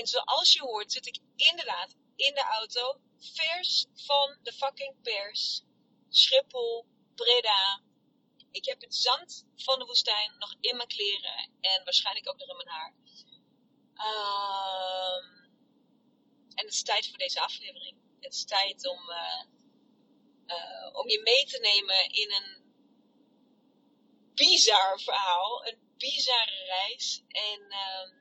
En zoals je hoort zit ik inderdaad in de auto, vers van de fucking pers. Schiphol, Breda. Ik heb het zand van de woestijn nog in mijn kleren en waarschijnlijk ook nog in mijn haar. Ehm, en het is tijd voor deze aflevering. Het is tijd om, eh, eh, om je mee te nemen in een bizar verhaal, een bizarre reis. En ehm,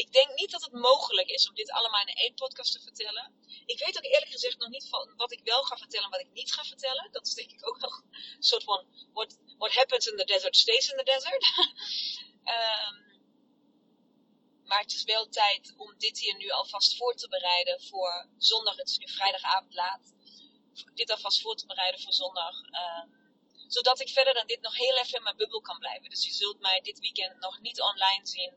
ik denk niet dat het mogelijk is om dit allemaal in één podcast te vertellen. Ik weet ook eerlijk gezegd nog niet van wat ik wel ga vertellen en wat ik niet ga vertellen. Dat is denk ik ook nog een soort van what, what happens in the desert stays in the desert. um, maar het is wel tijd om dit hier nu alvast voor te bereiden voor zondag. Het is nu vrijdagavond laat. Dit alvast voor te bereiden voor zondag. Um, zodat ik verder dan dit nog heel even in mijn bubbel kan blijven. Dus je zult mij dit weekend nog niet online zien.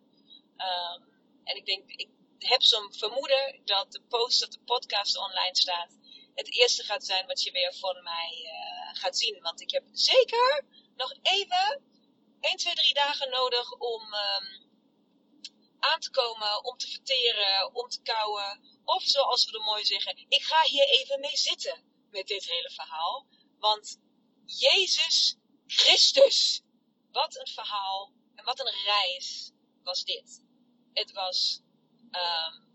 Um, en ik denk, ik heb zo'n vermoeden dat de post dat de podcast online staat, het eerste gaat zijn wat je weer van mij uh, gaat zien. Want ik heb zeker nog even 1, 2, 3 dagen nodig om um, aan te komen, om te verteren, om te kouwen. Of zoals we er mooi zeggen, ik ga hier even mee zitten met dit hele verhaal. Want Jezus Christus, wat een verhaal en wat een reis was dit het was um,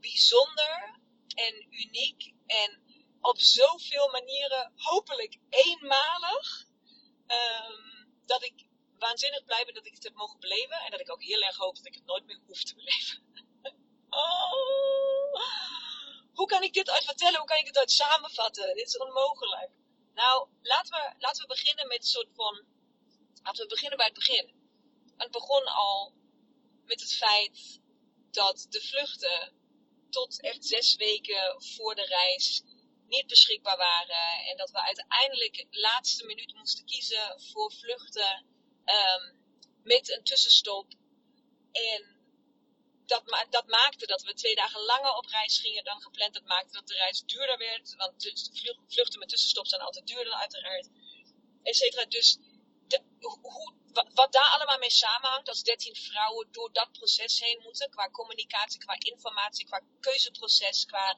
bijzonder en uniek en op zoveel manieren hopelijk eenmalig. Um, dat ik waanzinnig blij ben dat ik het heb mogen beleven. En dat ik ook heel erg hoop dat ik het nooit meer hoef te beleven. oh, hoe kan ik dit uit vertellen? Hoe kan ik het uit samenvatten? Dit is onmogelijk. Nou, laten we, laten we beginnen met een soort van. Laten we beginnen bij het begin. Het begon al met het feit dat de vluchten tot echt zes weken voor de reis niet beschikbaar waren. En dat we uiteindelijk de laatste minuut moesten kiezen voor vluchten um, met een tussenstop. En dat, ma dat, maakte dat we twee dagen langer op reis gingen dan gepland. Dat maakte dat de reis duurder werd. Want vluchten met tussenstop zijn altijd duurder uiteraard. Et Dus de, hoe, wat daar allemaal mee samenhangt, als 13 vrouwen door dat proces heen moeten, qua communicatie, qua informatie, qua keuzeproces, qua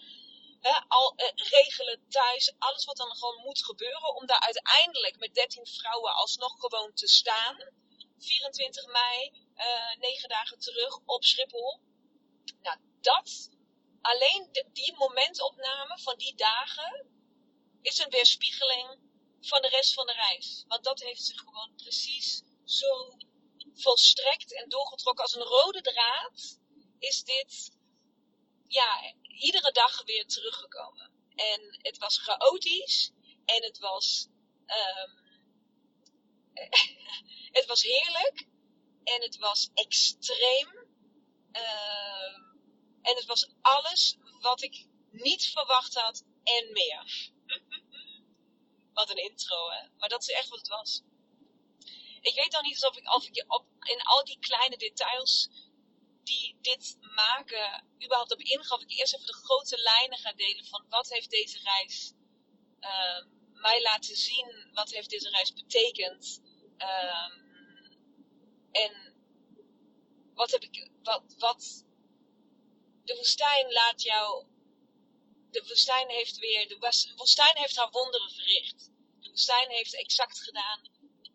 al uh, regelen thuis, alles wat dan gewoon moet gebeuren, om daar uiteindelijk met 13 vrouwen alsnog gewoon te staan. 24 mei, uh, 9 dagen terug op Schiphol. Nou, dat, alleen de, die momentopname van die dagen, is een weerspiegeling van de rest van de reis. Want dat heeft zich gewoon precies zo volstrekt en doorgetrokken als een rode draad, is dit ja, iedere dag weer teruggekomen. En het was chaotisch en het was, um, het was heerlijk en het was extreem. Um, en het was alles wat ik niet verwacht had en meer. wat een intro, hè? Maar dat is echt wat het was ik weet dan niet of ik, of ik op, in al die kleine details die dit maken, überhaupt op inga, of ik eerst even de grote lijnen ga delen van wat heeft deze reis uh, mij laten zien, wat heeft deze reis betekend. Uh, en wat heb ik, wat, wat, de woestijn laat jou, de woestijn heeft weer, de woestijn heeft haar wonderen verricht. De woestijn heeft exact gedaan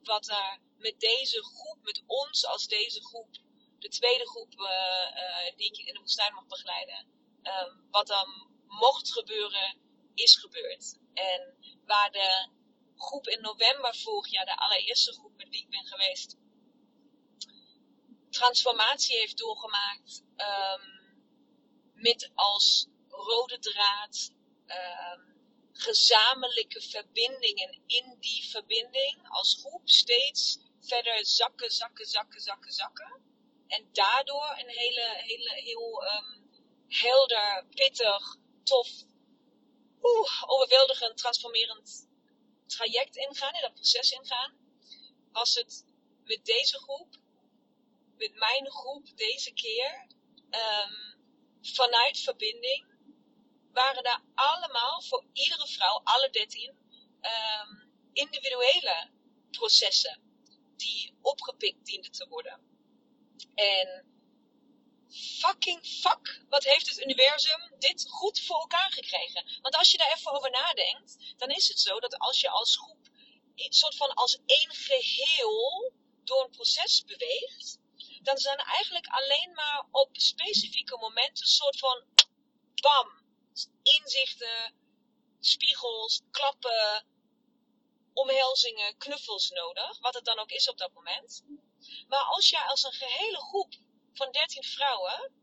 wat er met deze groep, met ons als deze groep, de tweede groep uh, uh, die ik in de woestijn mag begeleiden, um, wat, dan, mocht gebeuren, is gebeurd. En waar de groep in november vorig jaar, de allereerste groep met wie ik ben geweest, transformatie heeft doorgemaakt. Um, met als rode draad um, gezamenlijke verbindingen in die verbinding als groep steeds verder zakken, zakken, zakken, zakken, zakken. En daardoor een hele, hele, heel um, helder, pittig, tof, oeh, overweldigend, transformerend traject ingaan, in dat proces ingaan. Was het met deze groep, met mijn groep deze keer, um, vanuit verbinding, waren daar allemaal voor iedere vrouw, alle dertien, um, individuele processen opgepikt dienden te worden. En fucking fuck, wat heeft het universum dit goed voor elkaar gekregen? Want als je daar even over nadenkt, dan is het zo dat als je als groep, een soort van als één geheel door een proces beweegt, dan zijn eigenlijk alleen maar op specifieke momenten een soort van bam, inzichten, spiegels, klappen, omhelzingen, knuffels nodig, wat het dan ook is op dat moment. Maar als jij als een gehele groep van 13 vrouwen,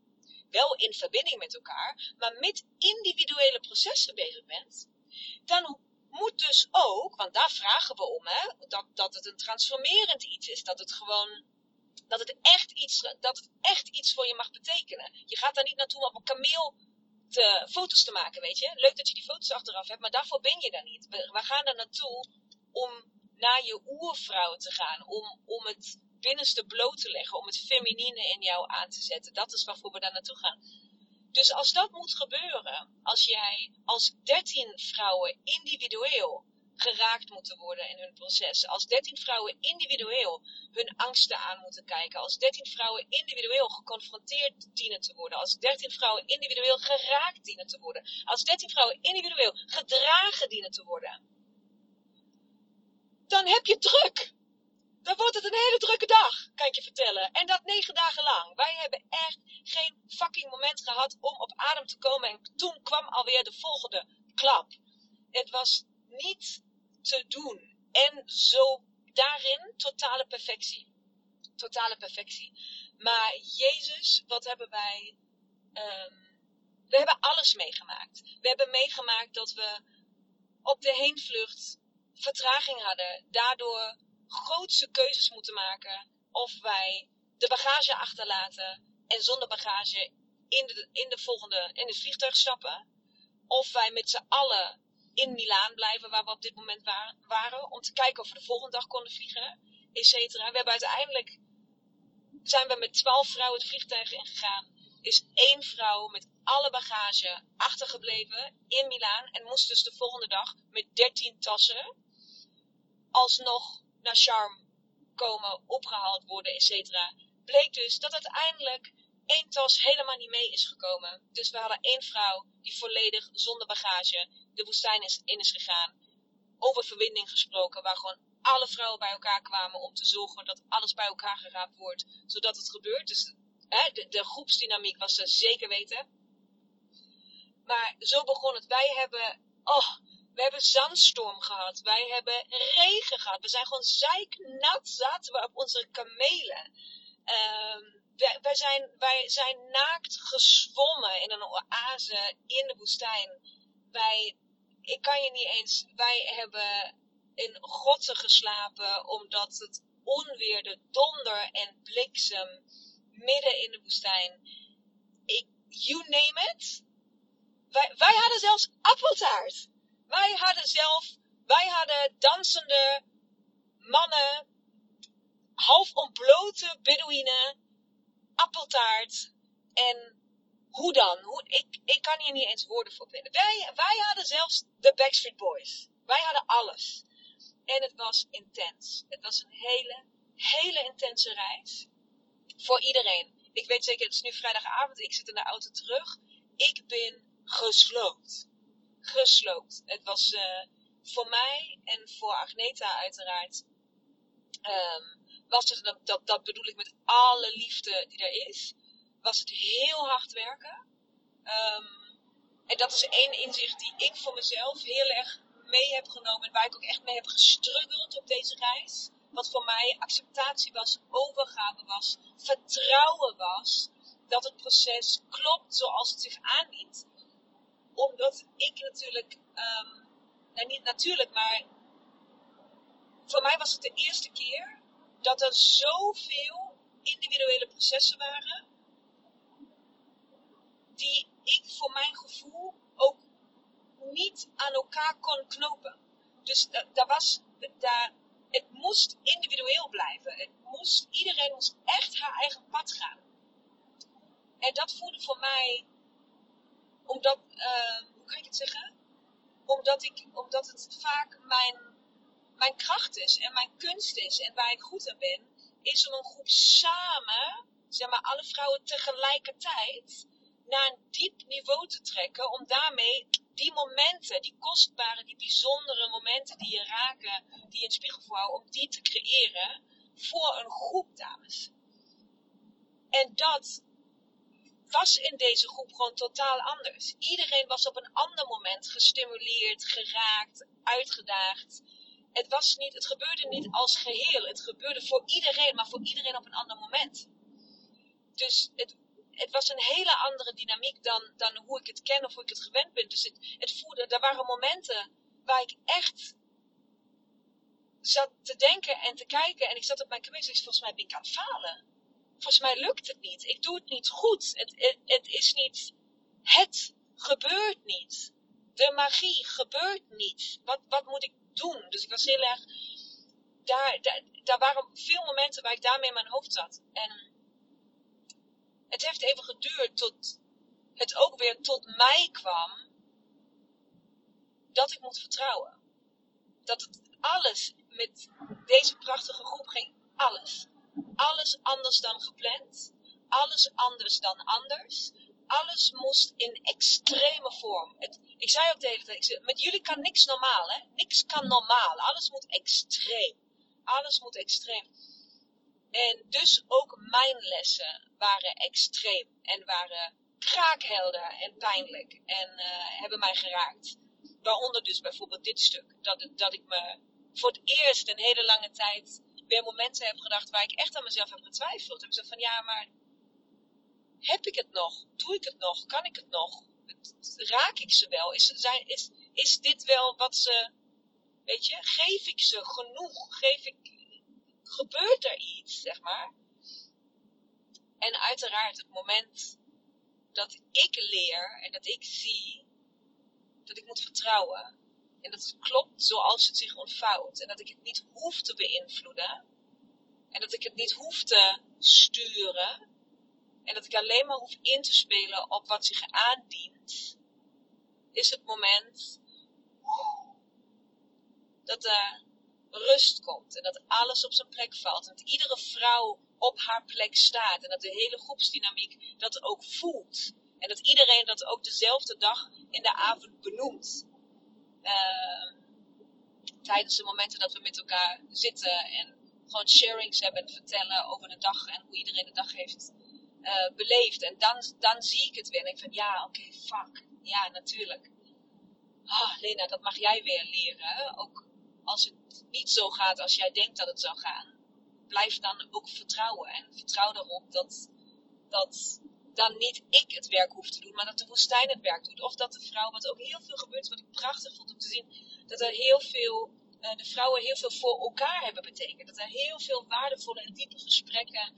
wel in verbinding met elkaar, maar met individuele processen bezig bent, dan moet dus ook, want daar vragen we om, hè, dat, dat het een transformerend iets is, dat het gewoon, dat het echt iets, dat het echt iets voor je mag betekenen. Je gaat daar niet naartoe om op een kameel te, foto's te maken, weet je. Leuk dat je die foto's achteraf hebt, maar daarvoor ben je daar niet. We, we gaan daar naartoe om naar je oervrouw te gaan, om, om het binnenste bloot te leggen, om het feminine in jou aan te zetten. Dat is waarvoor we daar naartoe gaan. Dus als dat moet gebeuren, als jij als 13 vrouwen individueel geraakt moeten worden in hun proces, als 13 vrouwen individueel hun angsten aan moeten kijken, als 13 vrouwen individueel geconfronteerd dienen te worden, als 13 vrouwen individueel geraakt dienen te worden, als 13 vrouwen individueel gedragen dienen te worden, dan heb je druk dan wordt het een hele drukke dag, kan ik je vertellen. En dat negen dagen lang. Wij hebben echt geen fucking moment gehad om op adem te komen. En toen kwam alweer de volgende klap. Het was niet te doen. En zo daarin totale perfectie. Totale perfectie. Maar Jezus, wat hebben wij. Um, we hebben alles meegemaakt. We hebben meegemaakt dat we op de heenvlucht vertraging hadden. Daardoor grootste keuzes moeten maken of wij de bagage achterlaten en zonder bagage in de, in de volgende, in het vliegtuig stappen. Of wij met z'n allen in Milaan blijven, waar we op dit moment waren, om te kijken of we de volgende dag konden vliegen, et cetera. We hebben uiteindelijk, zijn we met twaalf vrouwen het vliegtuig ingegaan. Is één vrouw met alle bagage achtergebleven in Milaan en moest dus de volgende dag met dertien tassen alsnog naar Charm komen, opgehaald worden, etc. Bleek dus dat uiteindelijk één tas helemaal niet mee is gekomen. Dus we hadden één vrouw die volledig zonder bagage de woestijn is, in is gegaan. Over verbinding gesproken, waar gewoon alle vrouwen bij elkaar kwamen om te zorgen dat alles bij elkaar geraapt wordt, zodat het gebeurt. Dus hè, de, groepsdynamiek was er zeker weten. Maar zo begon het. Wij hebben, oh, we hebben zandstorm gehad. Wij hebben regen gehad. We zijn gewoon zeiknat zaten we op onze kamelen. Um, wij, zijn, wij zijn naakt gezwommen in een oase in de woestijn. Ik kan je niet eens, wij hebben in grotten geslapen omdat het onweer, de donder en bliksem midden in de woestijn. Ik, you name it. Wij, wij hadden zelfs appeltaart. Wij hadden zelf, wij hadden dansende mannen, half ontblote Bedouinen, appeltaart en hoe dan? Hoe, ik, ik kan hier niet eens woorden voor vinden. Wij, wij hadden zelfs de Backstreet Boys. Wij hadden alles. En het was intens. Het was een hele, hele intense reis. Voor iedereen. Ik weet zeker, het is nu vrijdagavond, ik zit in de auto terug. Ik ben gesloopt gesloopt. Het was uh, voor mij en voor Agneta uiteraard. Um, was het, dat, dat, dat bedoel ik met alle liefde die er is. Was het heel hard werken. Um, En dat is één inzicht die ik voor mezelf heel erg mee heb genomen. En waar ik ook echt mee heb gestruggeld op deze reis. Wat voor mij acceptatie was, overgave was, vertrouwen was. Dat het proces klopt zoals het zich aandient. Omdat ik natuurlijk, um, nou niet natuurlijk, maar voor mij was het de eerste keer dat er zoveel individuele processen waren. Die ik voor mijn gevoel ook niet aan elkaar kon knopen. Dus daar was, daar, het moest individueel blijven. Het moest, iedereen moest echt haar eigen pad gaan. En dat voelde voor mij, omdat, uh, hoe kan ik het zeggen? Omdat, ik, omdat het vaak mijn, mijn kracht is en mijn kunst is en waar ik goed in ben, is om een groep samen, zeg maar alle vrouwen tegelijkertijd, naar een diep niveau te trekken, om daarmee die momenten, die kostbare, die bijzondere momenten die je raken, die je in spiegel om die te creëren voor een groep dames. En dat was in deze groep gewoon totaal anders. Iedereen was op een ander moment gestimuleerd, geraakt, uitgedaagd. Het, was niet, het gebeurde niet als geheel. Het gebeurde voor iedereen, maar voor iedereen op een ander moment. Dus het, het was een hele andere dynamiek dan, dan hoe ik het ken of hoe ik het gewend ben. Dus het, het voelde, er waren momenten waar ik echt zat te denken en te kijken. En ik zat op mijn ik volgens mij ben ik aan het falen. Volgens mij lukt het niet. Ik doe het niet goed. Het, het, is niet, het gebeurt niet. De magie gebeurt niet. Wat, wat moet ik doen? Dus ik was heel erg, daar, daar, waren veel momenten waar ik daarmee in mijn hoofd zat. En het heeft even geduurd tot het ook weer tot mij kwam dat ik moet vertrouwen. Dat alles met deze prachtige groep ging, alles. Alles anders dan gepland, alles anders dan anders. Alles moest in extreme vorm. Ik zei ook de hele tijd, met jullie kan niks normaal, hè? Niks kan normaal. Alles moet extreem. Alles moet extreem. En dus ook mijn lessen waren extreem en waren kraakhelder en pijnlijk en uh, hebben mij geraakt. Waaronder dus bijvoorbeeld dit stuk. Dat, dat ik me voor het eerst een hele lange tijd weer momenten heb gedacht waar ik echt aan mezelf heb getwijfeld. Heb gezegd van ja, maar heb ik het nog? Doe ik het nog? Kan ik het nog? Raak ik ze wel? Is, zijn, is dit wel wat ze, weet je, geef ik ze genoeg? Geef ik, gebeurt er iets, zeg maar. En uiteraard het moment dat ik leer en dat ik zie dat ik moet vertrouwen. En dat het klopt zoals het zich ontvouwt. En dat ik het niet hoef te beïnvloeden. En dat ik het niet hoef te sturen. En dat ik alleen maar hoef in te spelen op wat zich aandient. Is het moment dat er rust komt en dat alles op zijn plek valt. En dat iedere vrouw op haar plek staat en dat de hele groepsdynamiek dat ook voelt. En dat iedereen dat ook dezelfde dag in de avond benoemt. Uh, tijdens de momenten dat we met elkaar zitten en gewoon sharings hebben en vertellen over de dag en hoe iedereen de dag heeft uh, beleefd. En dan, dan zie ik het weer en ik van ja, oké, fuck. Ja, natuurlijk. Ah, Lena, dat mag jij weer leren. Ook als het niet zo gaat als jij denkt dat het zou gaan, blijf dan ook vertrouwen. En vertrouw erop dat, dat dan niet ik het werk hoef te doen, maar dat de woestijn het werk doet. Of dat de vrouw, wat ook heel veel gebeurt, wat ik prachtig vond om te zien, dat er heel veel, uh, de vrouwen heel veel voor elkaar hebben betekend. Dat er heel veel waardevolle en diepe gesprekken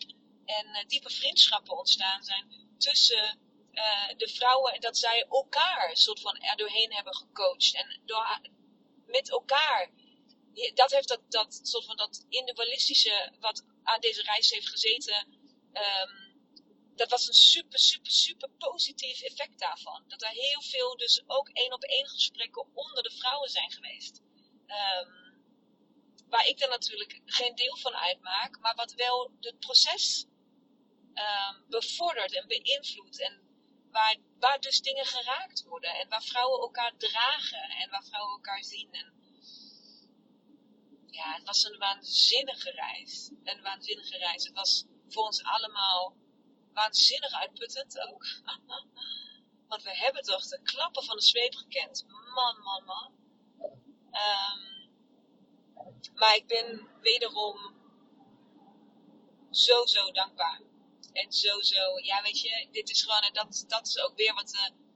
en uh, diepe vriendschappen ontstaan zijn tussen uh, de vrouwen. En dat zij elkaar soort van er doorheen hebben gecoacht. En door, met elkaar dat heeft dat, dat soort van dat individualistische wat aan deze reis heeft gezeten. Um, dat was een super, super, super positief effect daarvan. Dat er heel veel dus ook één op één gesprekken onder de vrouwen zijn geweest. Um, waar ik dan natuurlijk geen deel van uitmaak, maar wat wel het proces um, bevordert en beïnvloedt. En waar, waar dus dingen geraakt worden. En waar vrouwen elkaar dragen en waar vrouwen elkaar zien. En ja, het was een waanzinnige reis. Een waanzinnige reis. Het was voor ons allemaal waanzinnig uitputtend ook. Want we hebben toch de klappen van de zweep gekend. Man, man, man. Ehm, maar ik ben wederom zo, zo dankbaar. En zo, zo, ja, weet je, dit is gewoon, en dat, dat is ook weer wat. Uh,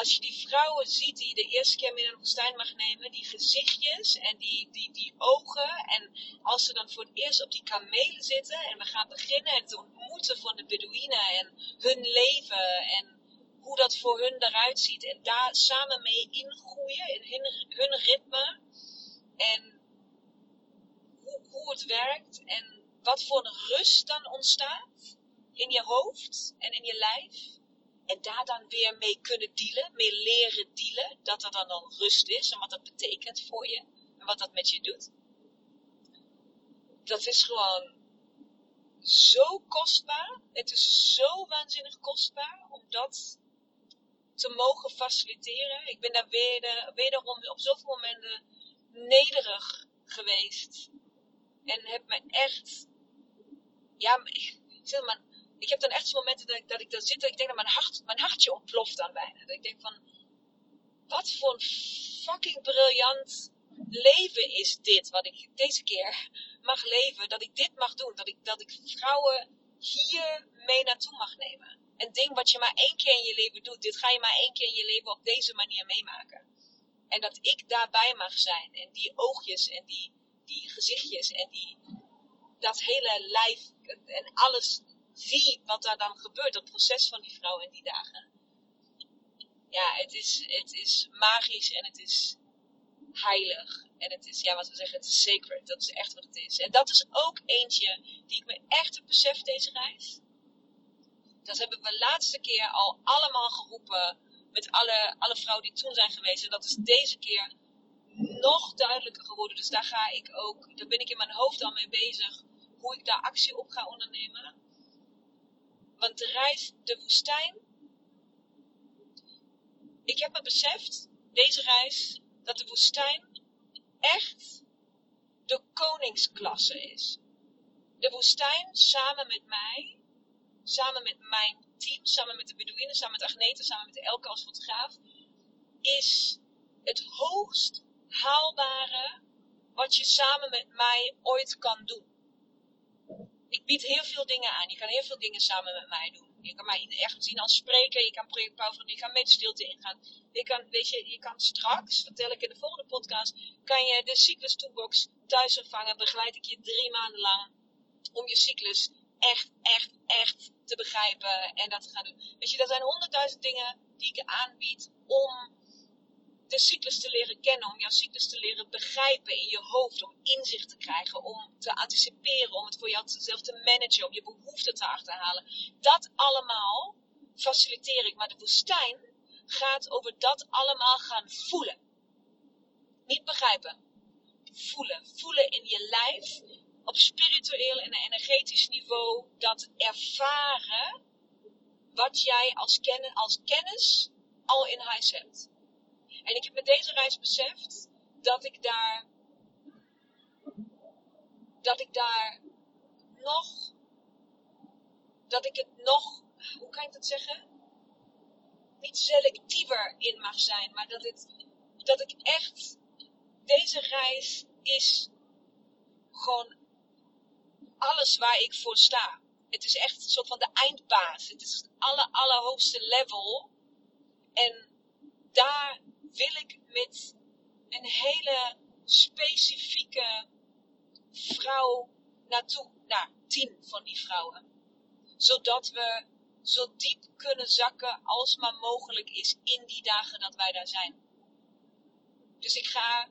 als je die vrouwen ziet die de eerste keer naar de woestijn mag nemen, die gezichtjes en die, die, die ogen. En als ze dan voor het eerst op die kamelen zitten en we gaan beginnen het ontmoeten van de Bedouinen en hun leven en hoe dat voor hun eruit ziet. En daar samen mee ingroeien in hun, hun ritme. En hoe, hoe het werkt en wat voor een rust dan ontstaat in je hoofd en in je lijf. En daar dan weer mee kunnen dealen, mee leren dealen. Dat er dan, dan rust is en wat dat betekent voor je. En wat dat met je doet. Dat is gewoon zo kostbaar. Het is zo waanzinnig kostbaar om dat te mogen faciliteren. Ik ben daar weder, wederom op zoveel momenten nederig geweest. En heb me echt, ja, zeg maar, ik heb dan echt momenten dat ik, dat zit en ik denk dat mijn, hart, mijn hartje ontploft dan bijna. Dat ik denk van, wat voor een fucking briljant leven is dit, wat ik deze keer mag leven. Dat ik dit mag doen, dat ik, dat ik vrouwen hier mee naartoe mag nemen. Een ding wat je maar één keer in je leven doet, dit ga je maar één keer in je leven op deze manier meemaken. En dat ik daarbij mag zijn. En die oogjes en die, die gezichtjes en die, dat hele lijf en alles zie wat daar dan gebeurt, dat proces van die vrouw in die dagen. Ja, het is, het is magisch en het is heilig. En het is, ja, wat we zeggen, het is sacred. Dat is echt wat het is. En dat is ook eentje die ik me echt heb beseft deze reis. Dat hebben we laatste keer al allemaal geroepen met alle, alle vrouwen die toen zijn geweest. En dat is deze keer nog duidelijker geworden. Dus daar ga ik ook, daar ben ik in mijn hoofd al mee bezig, hoe ik daar actie op ga ondernemen. Want de reis, de woestijn. Ik heb me beseft, deze reis, dat de woestijn echt de koningsklasse is. De woestijn samen met mij, samen met mijn team, samen met de Bedouinen, samen met Agnete, samen met Elke als fotograaf, is het hoogst haalbare wat je samen met mij ooit kan doen bied heel veel dingen aan. Je kan heel veel dingen samen met mij doen. Je kan mij echt zien als spreker. Je kan project van, je kan met stilte ingaan. Je kan, weet je, je kan straks, vertel ik in de volgende podcast, kan je de cyclus toolbox thuis ontvangen. Begeleid ik je drie maanden lang om je cyclus echt, echt, echt te begrijpen en dat te gaan doen. Weet je, er zijn honderdduizend dingen die ik aanbied om de cyclus te leren kennen, om jouw cyclus te leren begrijpen in je hoofd, om inzicht te krijgen, om te anticiperen, om het voor jezelf te managen, om je behoeften te achterhalen. Dat allemaal faciliteer ik, maar de woestijn gaat over dat allemaal gaan voelen. Niet begrijpen. Voelen. Voelen in je lijf, op spiritueel en energetisch niveau, dat ervaren wat jij als, als kennis al in huis hebt. En ik heb met deze reis beseft dat ik daar, dat ik daar nog, dat ik het nog, hoe kan ik dat zeggen? Niet selectiever in mag zijn, maar dat, het, dat ik echt, deze reis is gewoon alles waar ik voor sta. Het is echt een soort van de eindbaas. Het is het aller, allerhoogste level. En daar wil ik met een hele specifieke vrouw naartoe. Nou, tien van die vrouwen. Zodat we zo diep kunnen zakken als maar mogelijk is in die dagen dat wij daar zijn. Dus ik ga,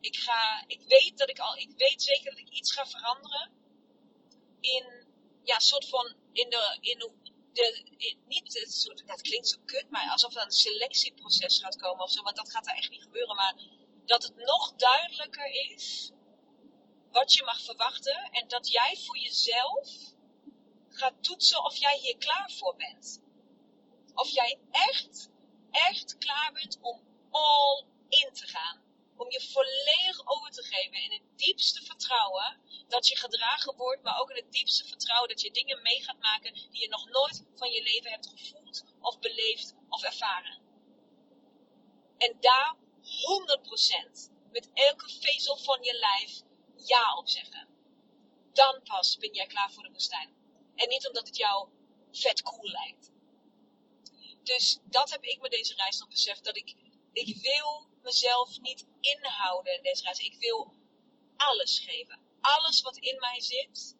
ik ga, ik weet dat ik al, ik weet zeker dat ik iets ga veranderen in, ja, soort van, in de, in de niet dat klinkt zo kut, maar alsof er een selectieproces gaat komen of zo, want dat gaat er echt niet gebeuren. Maar dat het nog duidelijker is wat je mag verwachten en dat jij voor jezelf gaat toetsen of jij hier klaar voor bent. Of jij echt, echt klaar bent om all in te gaan. Om je volledig over te geven in het diepste vertrouwen dat je gedragen wordt, maar ook in het diepste vertrouwen dat je dingen mee gaat maken die je nog nooit van je leven hebt gevoeld of beleefd of ervaren. En daar 100% met elke vezel van je lijf ja op zeggen. Dan pas ben jij klaar voor de woestijn. En niet omdat het jou vet cool lijkt. Dus dat heb ik met deze reis dan beseft. Dat ik, ik wil mezelf niet inhouden reis. Ik wil alles geven. Alles wat in mij zit,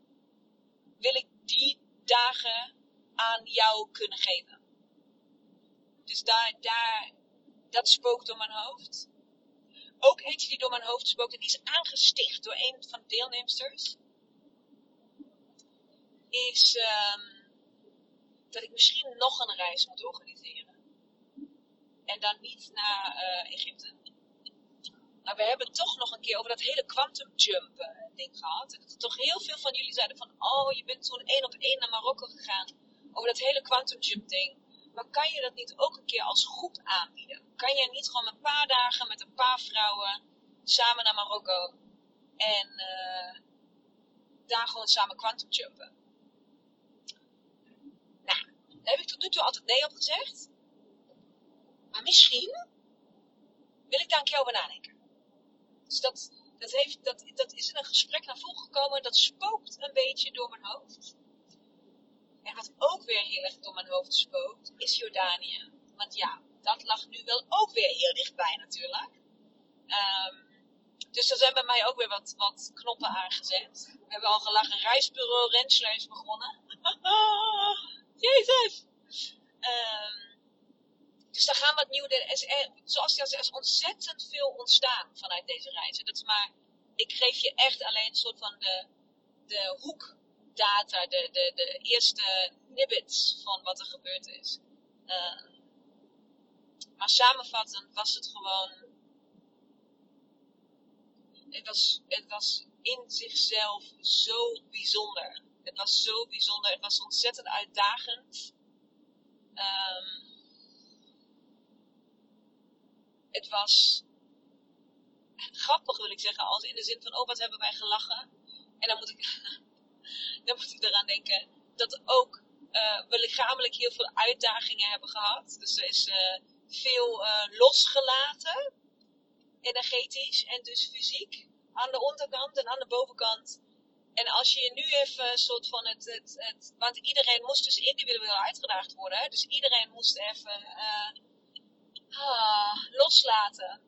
wil ik die dagen aan jou kunnen geven. Dus daar, daar, dat spookt door mijn hoofd. Ook eentje die door mijn hoofd spookt, en die is aangesticht door een van de deelnemsters, is um, dat ik misschien nog een reis moet organiseren. En dan niet naar uh, Egypte. Maar we hebben toch nog een keer over dat hele quantum jump uh, ding gehad. En dat er toch heel veel van jullie zeiden van, oh, je bent zo'n één op één naar Marokko gegaan. Over dat hele quantum jump ding. Maar kan je dat niet ook een keer als goed aanbieden? Kan je niet gewoon een paar dagen met een paar vrouwen samen naar Marokko en uh, daar gewoon samen quantum jumpen? Nou, daar heb ik tot nu toe altijd nee op gezegd. Maar misschien wil ik daar een keer over nadenken. Dus dat, dat, heeft, dat, dat is in een gesprek naar voren gekomen. Dat spookt een beetje door mijn hoofd. En wat ook weer heel erg door mijn hoofd spookt, is Jordanië. Want ja, dat lag nu wel ook weer heel dichtbij natuurlijk. Um, dus er zijn bij mij ook weer wat, wat knoppen aangezet. We hebben al gelachen. Reisbureau Rensler is begonnen. Jezus! Daar gaan wat nieuwe. Er zoals je al er is ontzettend veel ontstaan vanuit deze reizen. Dat is maar. Ik geef je echt alleen een soort van de, de hoekdata, de, de, de eerste nibbits van wat er gebeurd is. Uh, maar samenvattend was het gewoon. Het was, het was in zichzelf zo bijzonder. Het was zo bijzonder. Het was ontzettend uitdagend. Um, het was grappig, wil ik zeggen, als in de zin van, oh, wat hebben wij gelachen. En dan moet ik, dan moet ik eraan denken dat ook we lichamelijk heel veel uitdagingen hebben gehad. Dus er is uh, veel uh, losgelaten, energetisch en dus fysiek, aan de onderkant en aan de bovenkant. En als je nu even een soort van het, het, het, want iedereen moest dus individueel uitgedaagd worden. Dus iedereen moest even ah, loslaten.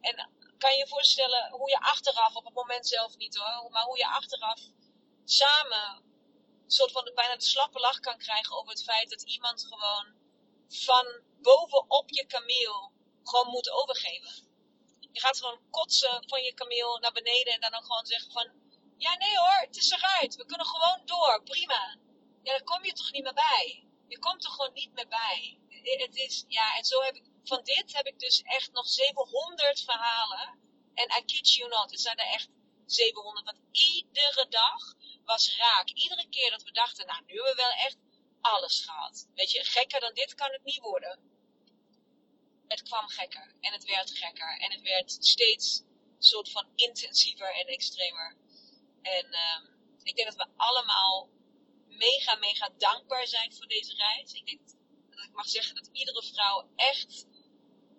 En kan je je voorstellen hoe je achteraf, op het moment zelf niet hoor, maar hoe je achteraf samen een soort van bijna de slappe lach kan krijgen over het feit dat iemand gewoon van bovenop je kameel gewoon moet overgeven. Je gaat gewoon kotsen van je kameel naar beneden en dan ook gewoon zeggen van, ja nee hoor, het is eruit, we kunnen gewoon door, prima. Ja, daar kom je toch niet meer bij. Je komt er gewoon niet meer bij. Het is, ja, en zo heb ik, van dit heb ik dus echt nog 700 verhalen. En I kid you not, het zijn er echt 700. Want iedere dag was raak. Iedere keer dat we dachten, nou, nu hebben we wel echt alles gehad. Weet je, gekker dan dit kan het niet worden. Het kwam gekker. En het werd gekker. En het werd steeds een soort van intensiever en extremer. En uh, ik denk dat we allemaal mega, mega dankbaar zijn voor deze reis. Ik denk dat ik mag zeggen dat iedere vrouw echt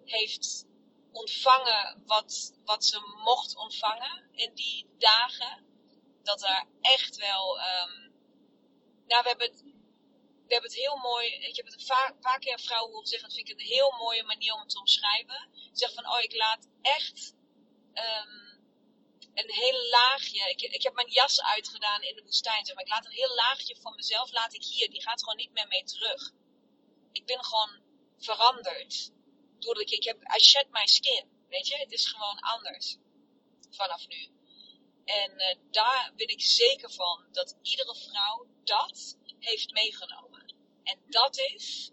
heeft ontvangen wat, wat ze mocht ontvangen in die dagen. Dat er echt wel. Um, nou, we hebben het, we hebben het heel mooi. Ik heb het een paar, keer vrouwen horen zeggen. Dat vind ik een heel mooie manier om het te omschrijven. Zeg van: Oh, ik laat echt. Um, een heel laagje. Ik, ik heb mijn jas uitgedaan in de woestijn. Zeg maar. Ik laat een heel laagje van mezelf. Laat ik hier. Die gaat gewoon niet meer mee terug. Ik ben gewoon veranderd doordat ik, ik heb, I shed my skin, weet je, het is gewoon anders vanaf nu. En uh, daar ben ik zeker van dat iedere vrouw dat heeft meegenomen. En dat is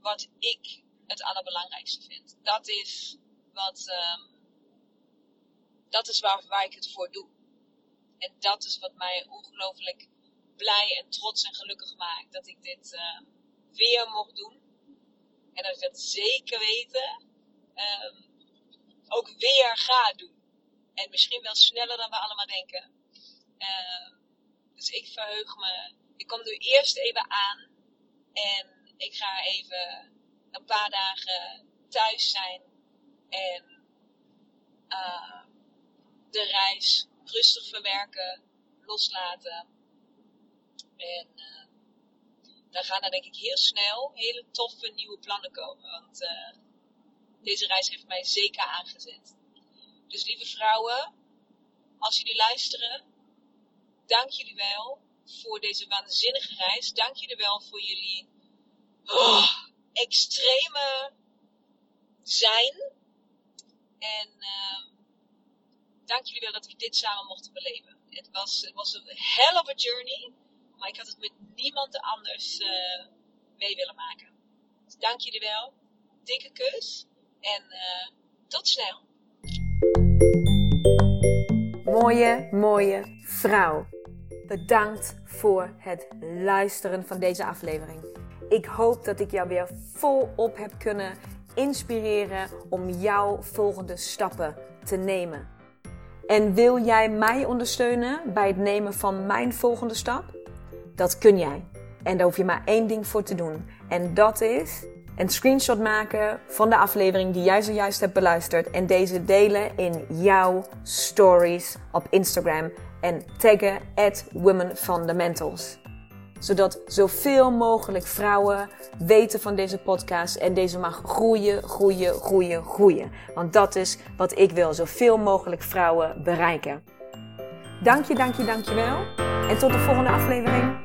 wat ik het allerbelangrijkste vind. Dat is wat, um, dat is waar, waar ik het voor doe. En dat is wat mij ongelooflijk blij en trots en gelukkig maakt. Dat ik dit uh, weer mocht doen. En dat ik dat zeker weten um, ook weer ga doen. En misschien wel sneller dan we allemaal denken. Uh, dus ik verheug me. Ik kom nu eerst even aan. En ik ga even een paar dagen thuis zijn en uh, de reis rustig verwerken, loslaten. En uh, dan gaan er denk ik heel snel hele toffe nieuwe plannen komen. Want uh, deze reis heeft mij zeker aangezet. Dus lieve vrouwen, als jullie luisteren, dank jullie wel voor deze waanzinnige reis. Dank jullie wel voor jullie oh, extreme zijn. En uh, dank jullie wel dat we dit samen mochten beleven. Het was, het was een hell of a journey. Maar ik had het met niemand anders uh, mee willen maken. Dus dank jullie wel. Dikke kus. En uh, tot snel. Mooie, mooie vrouw. Bedankt voor het luisteren van deze aflevering. Ik hoop dat ik jou weer volop heb kunnen inspireren om jouw volgende stappen te nemen. En wil jij mij ondersteunen bij het nemen van mijn volgende stap? Dat kun jij. En daar hoef je maar één ding voor te doen. En dat is een screenshot maken van de aflevering die jij zojuist hebt beluisterd. En deze delen in jouw stories op Instagram. En taggen at Women Fundamentals zodat zoveel mogelijk vrouwen weten van deze podcast en deze mag groeien, groeien, groeien, groeien. Want dat is wat ik wil, zoveel mogelijk vrouwen bereiken. Dank je, dank je, dank je wel. En tot de volgende aflevering.